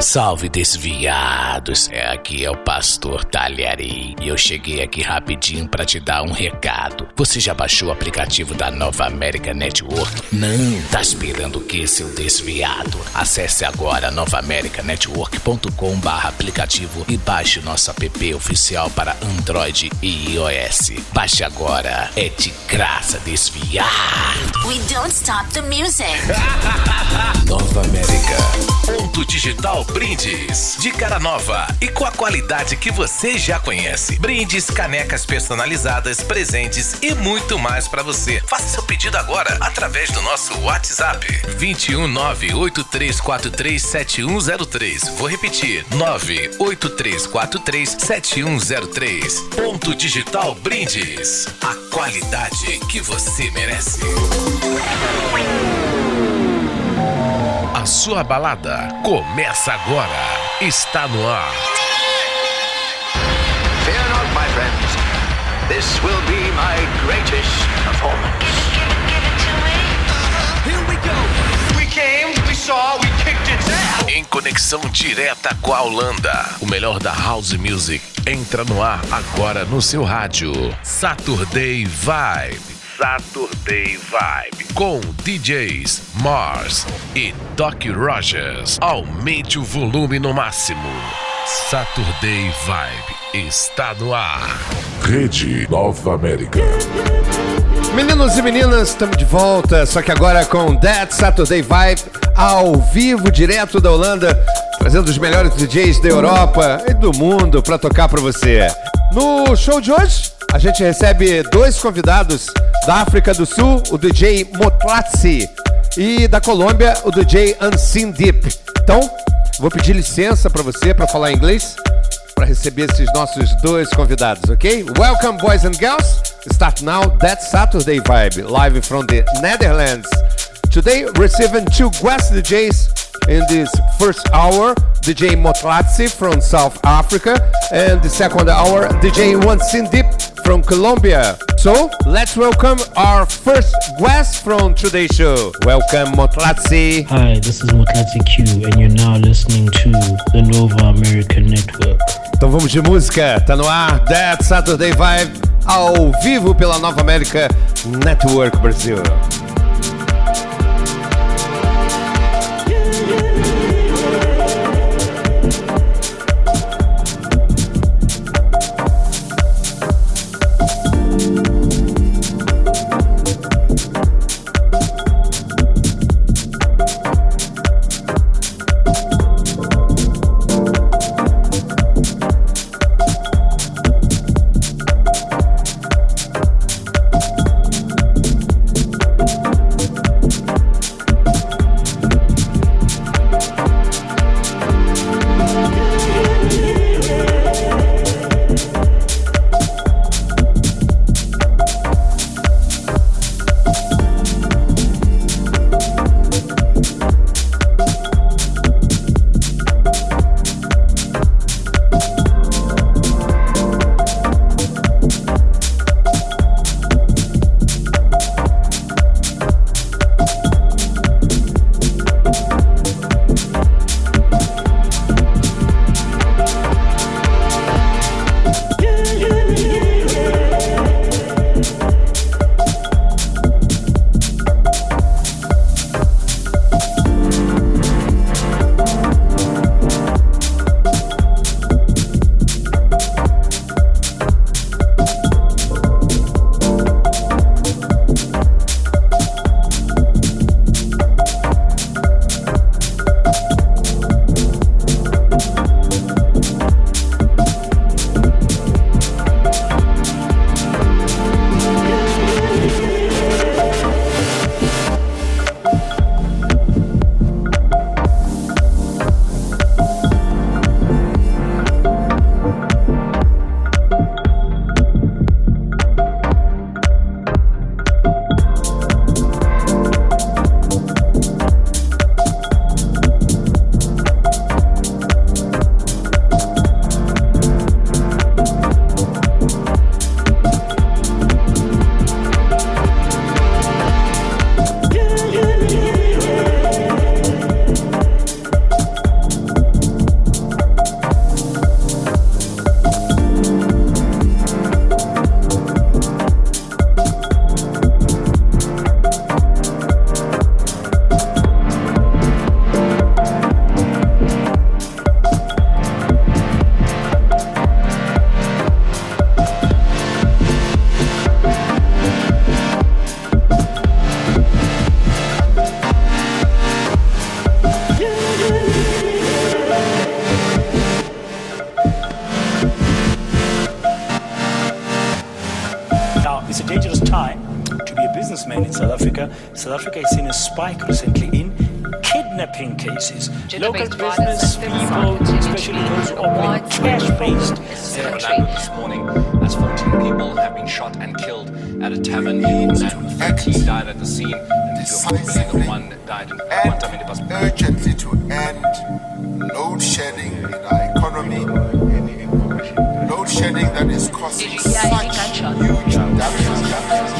Salve desviados, é aqui é o pastor Talharim e eu cheguei aqui rapidinho para te dar um recado. Você já baixou o aplicativo da Nova América Network? Não, tá esperando o que, seu desviado? Acesse agora novaamericanetwork.com/aplicativo e baixe o nosso app oficial para Android e iOS. Baixe agora, é de graça, desviado. We don't stop the music. Nova América. Ponto Digital Brindes. De cara nova e com a qualidade que você já conhece. Brindes, canecas personalizadas, presentes e muito mais para você. Faça seu pedido agora através do nosso WhatsApp. 21983437103. Vou repetir. 983437103. Ponto Digital Brindes. A qualidade que você merece. Sua balada começa agora. Está no ar. Fear not, my friends. This will be my greatest performance. Here we go. We came, we saw, we kicked its ass. Em conexão direta com a Holanda. O melhor da House Music entra no ar agora no seu rádio. Saturday Vibe. Saturday Vibe. Com DJs Mars e Doc Rogers. Aumente o volume no máximo. Saturday Vibe está no ar. Rede Nova América. Meninos e meninas, estamos de volta, só que agora com That Saturday Vibe, ao vivo, direto da Holanda, trazendo os melhores DJs da Europa e do mundo para tocar para você. No show de hoje, a gente recebe dois convidados da África do Sul, o DJ Motlatsi, e da Colômbia, o DJ Unseen Deep. Então, vou pedir licença para você para falar inglês receber esses nossos dois convidados, ok? Welcome, boys and girls. Start now that Saturday vibe, live from the Netherlands. Today, receiving two guest DJs in this first hour, DJ Motlatsi from South Africa, and the second hour, DJ One Deep from Colombia. So, let's welcome our first guest from today's show. Welcome, Motlatsi. Hi, this is Motlatsi Q, and you're now listening to the Nova American Network. Então vamos de música, tá no ar, That Saturday Vibe, ao vivo pela Nova América Network Brasil. Africa, South Africa has seen a spike recently in kidnapping cases. Local business people, especially those who operate cash-based. this morning as 14 people have been shot and killed at a tavern in and 13 died at the scene. And the one died in one time in the bus. urgently to end load shedding in our economy. Load shedding that is causing such huge damage.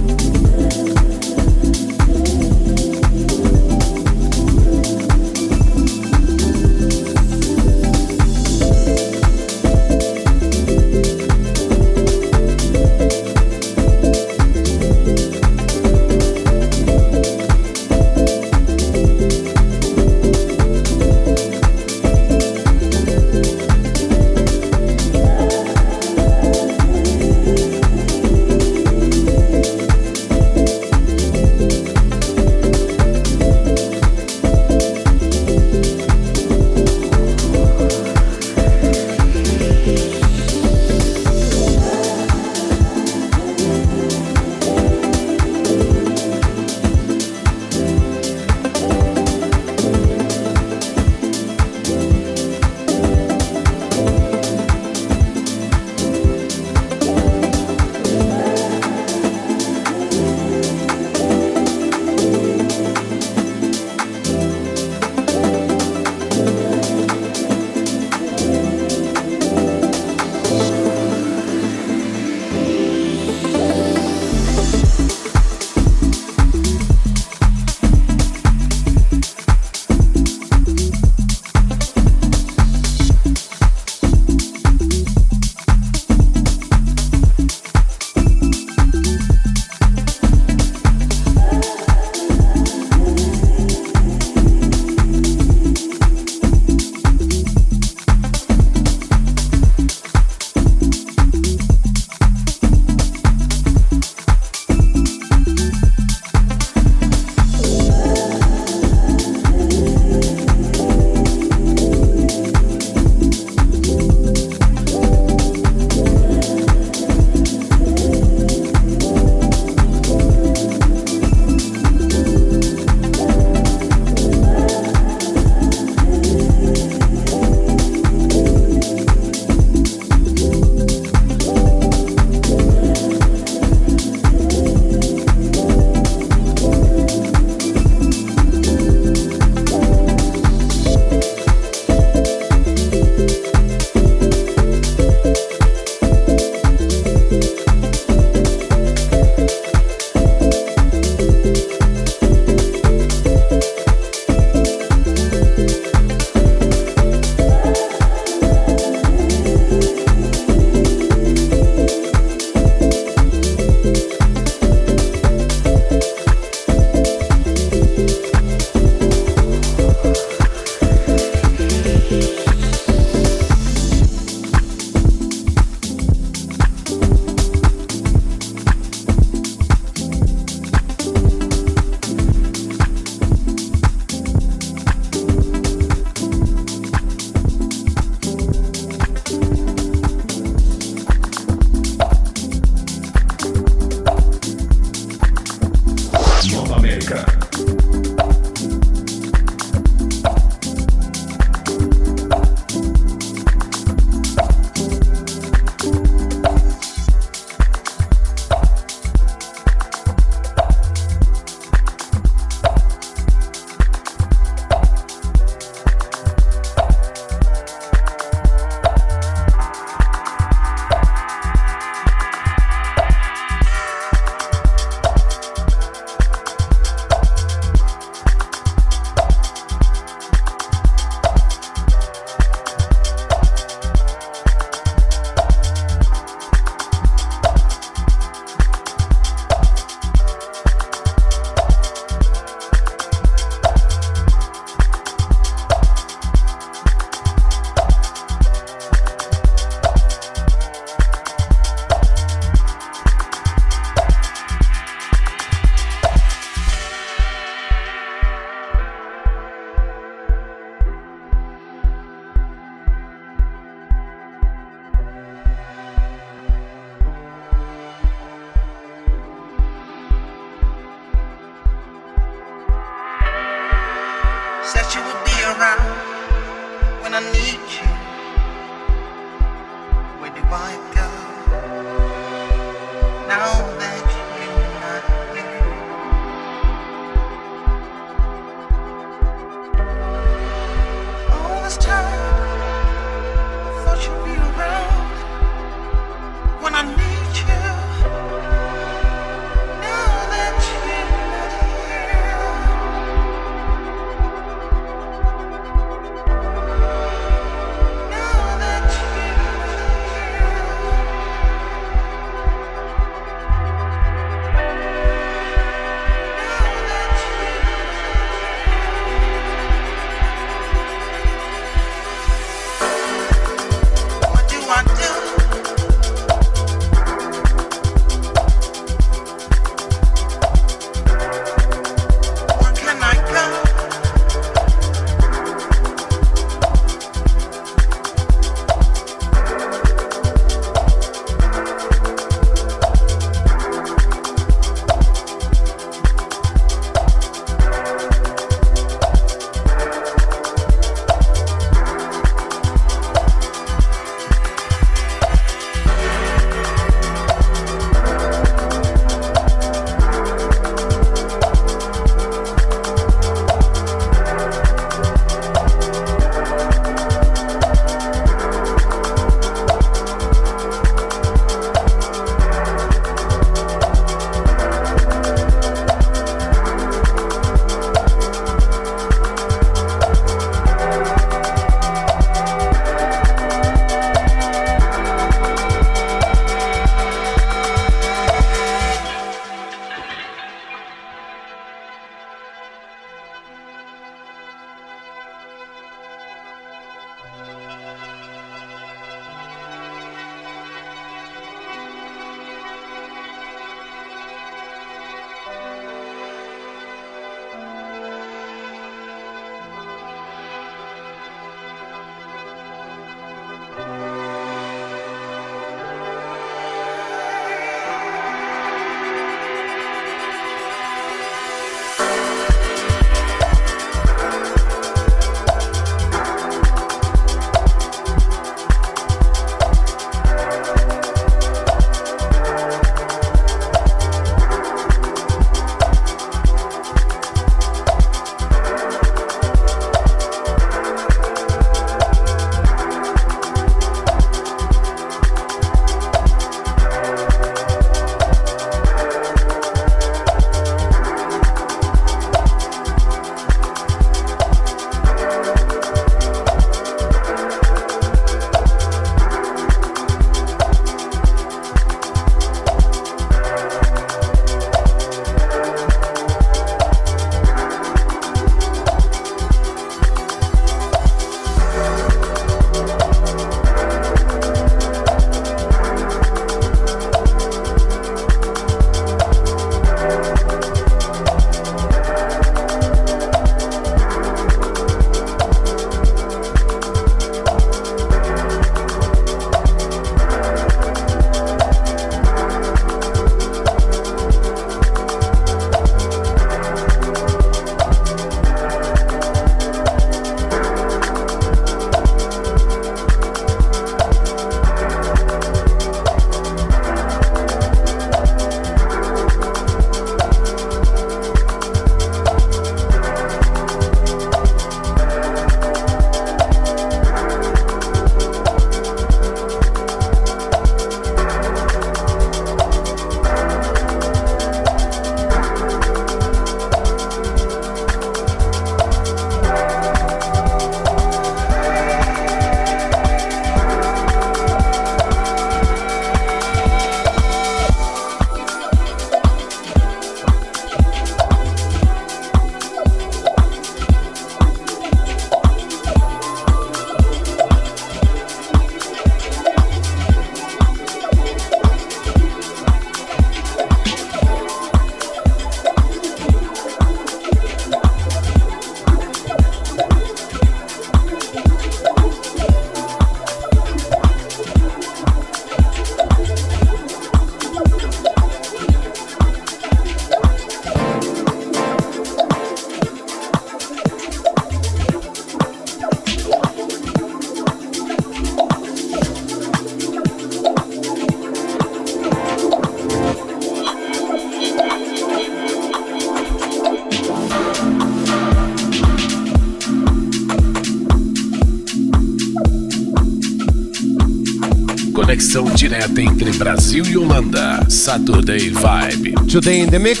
Brasil e Holanda. Saturday Vibe. Today in the mix,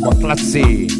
Motlatsi.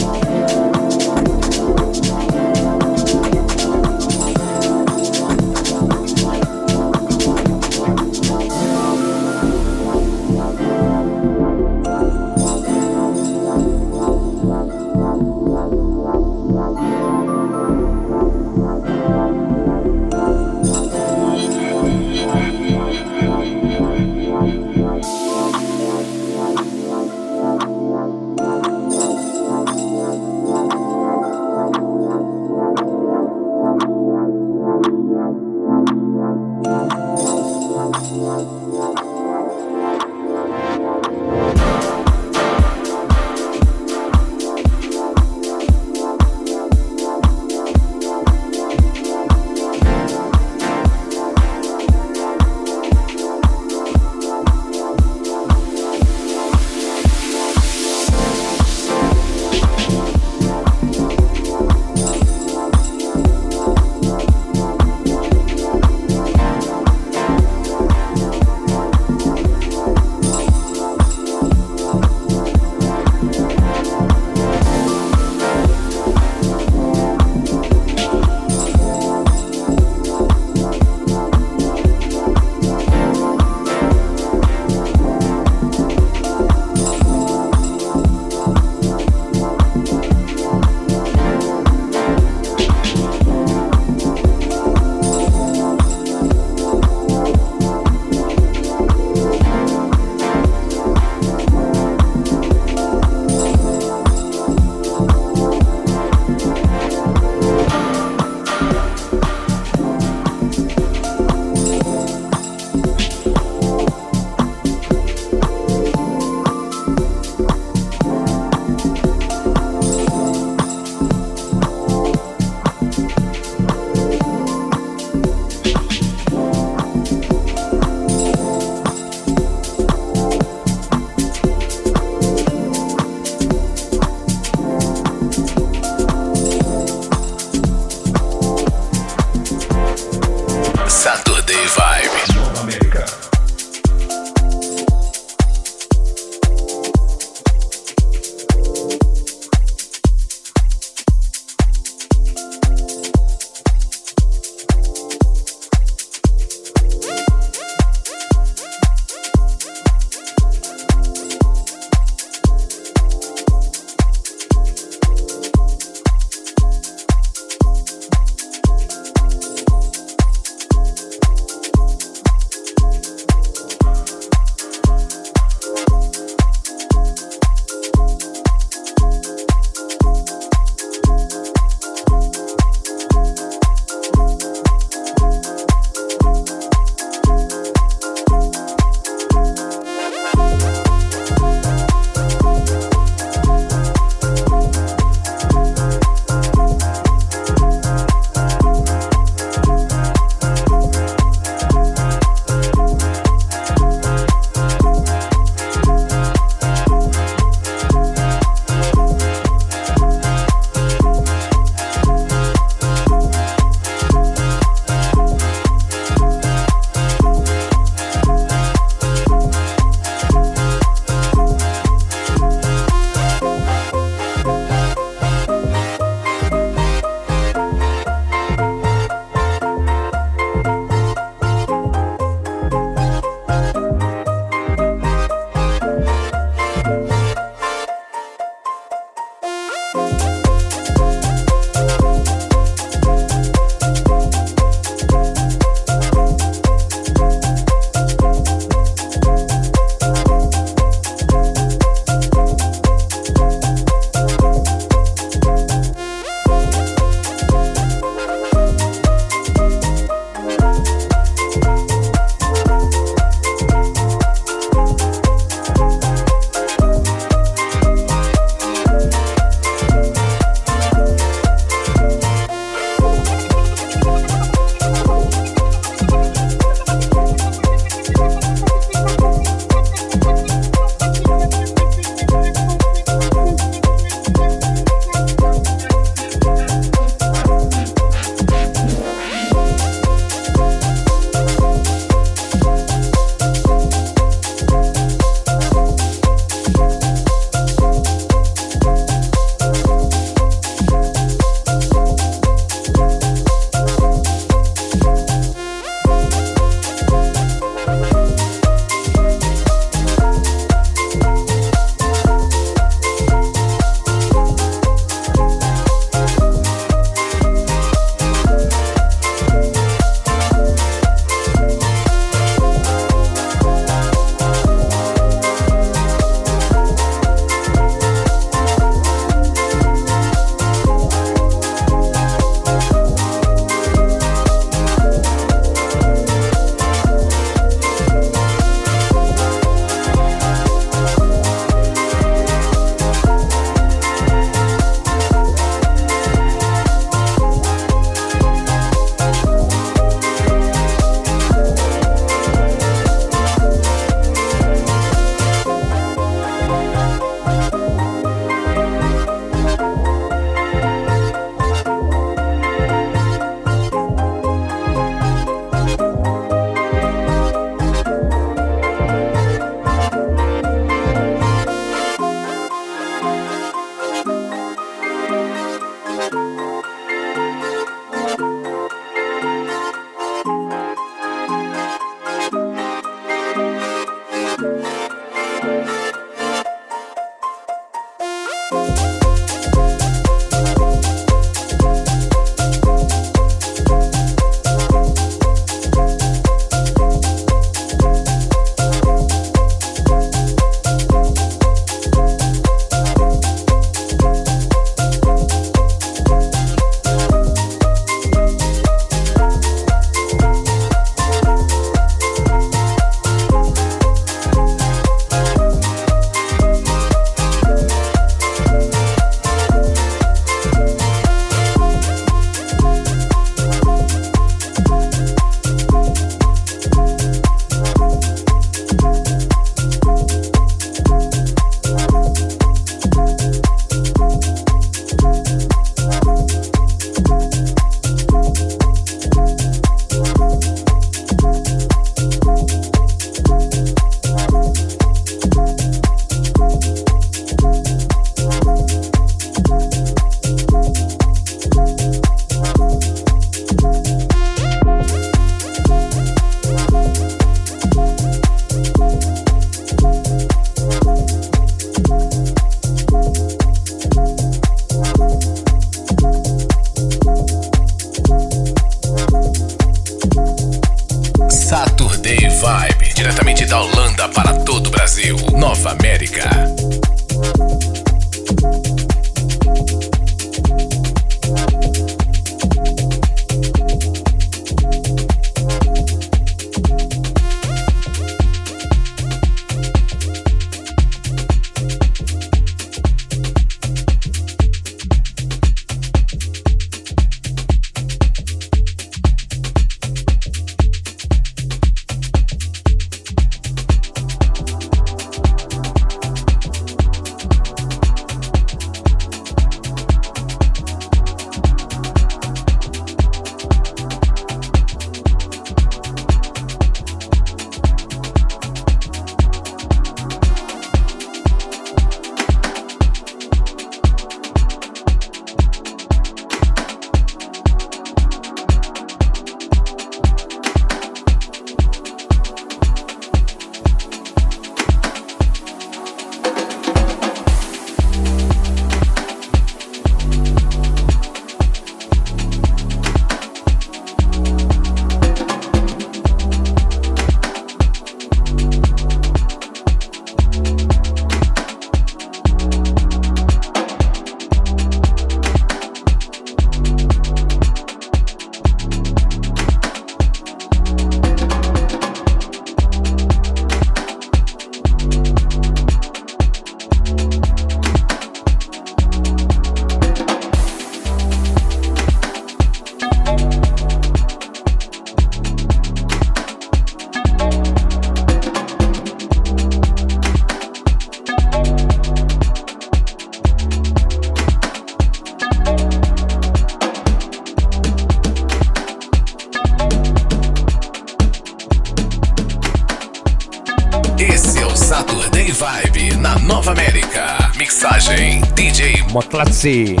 Motlatsi.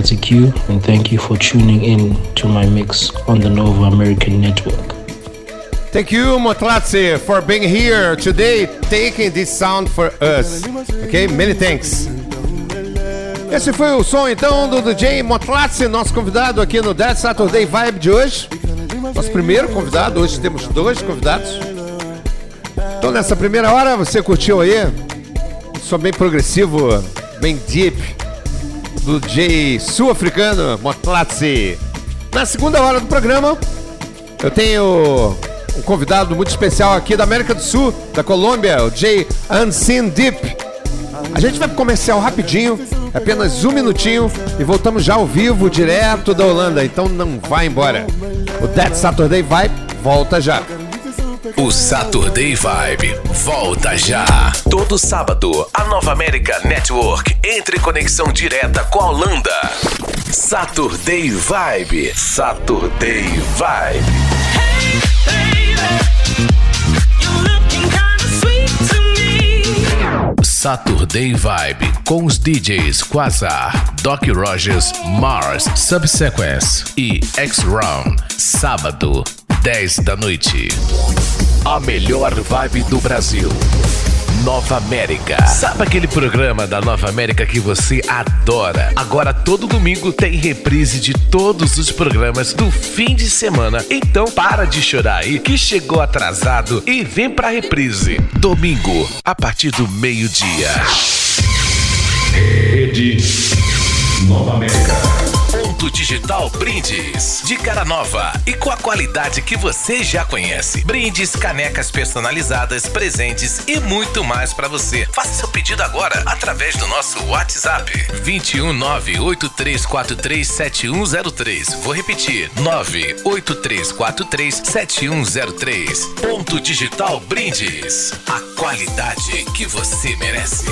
Mutlatsi Q, and thank you for tuning in to my mix on the Nova American Network. Thank you, Motlatsi, for being here today, taking this sound for us. Ok? Many thanks. Esse foi o som então do DJ Motlatsi, nosso convidado aqui no Dead Saturday Vibe de hoje. Nosso primeiro convidado, hoje temos dois convidados. Então nessa primeira hora você curtiu aí? Som bem progressivo, bem deep, do DJ sul-africano Motlatsi. Na segunda hora do programa, eu tenho um convidado muito especial aqui da América do Sul, da Colômbia, o Jay Unseen Deep. A gente vai pro comercial rapidinho, apenas um minutinho e voltamos já ao vivo, direto da Holanda, então não vai embora. O Dead Saturday Vibe volta já. O Saturday Vibe volta já. Todo sábado, a Nova América Network entra em conexão direta com a Holanda. Saturday Vibe. Saturday Vibe. Saturday Vibe com os DJs Quasar, Doc Rogers, Mars, Subsequence e X-Round. Sábado, 10 da noite. A melhor vibe do Brasil. Nova América. Sabe aquele programa da Nova América que você adora? Agora todo domingo tem reprise de todos os programas do fim de semana. Então para de chorar aí que chegou atrasado e vem pra reprise. Domingo, a partir do meio-dia. Rede Nova América. Ponto Digital Brindes. De cara nova e com a qualidade que você já conhece. Brindes, canecas personalizadas, presentes e muito mais para você. Faça seu pedido agora através do nosso WhatsApp. 21983437103. Vou repetir. 983437103. Ponto Digital Brindes. A qualidade que você merece.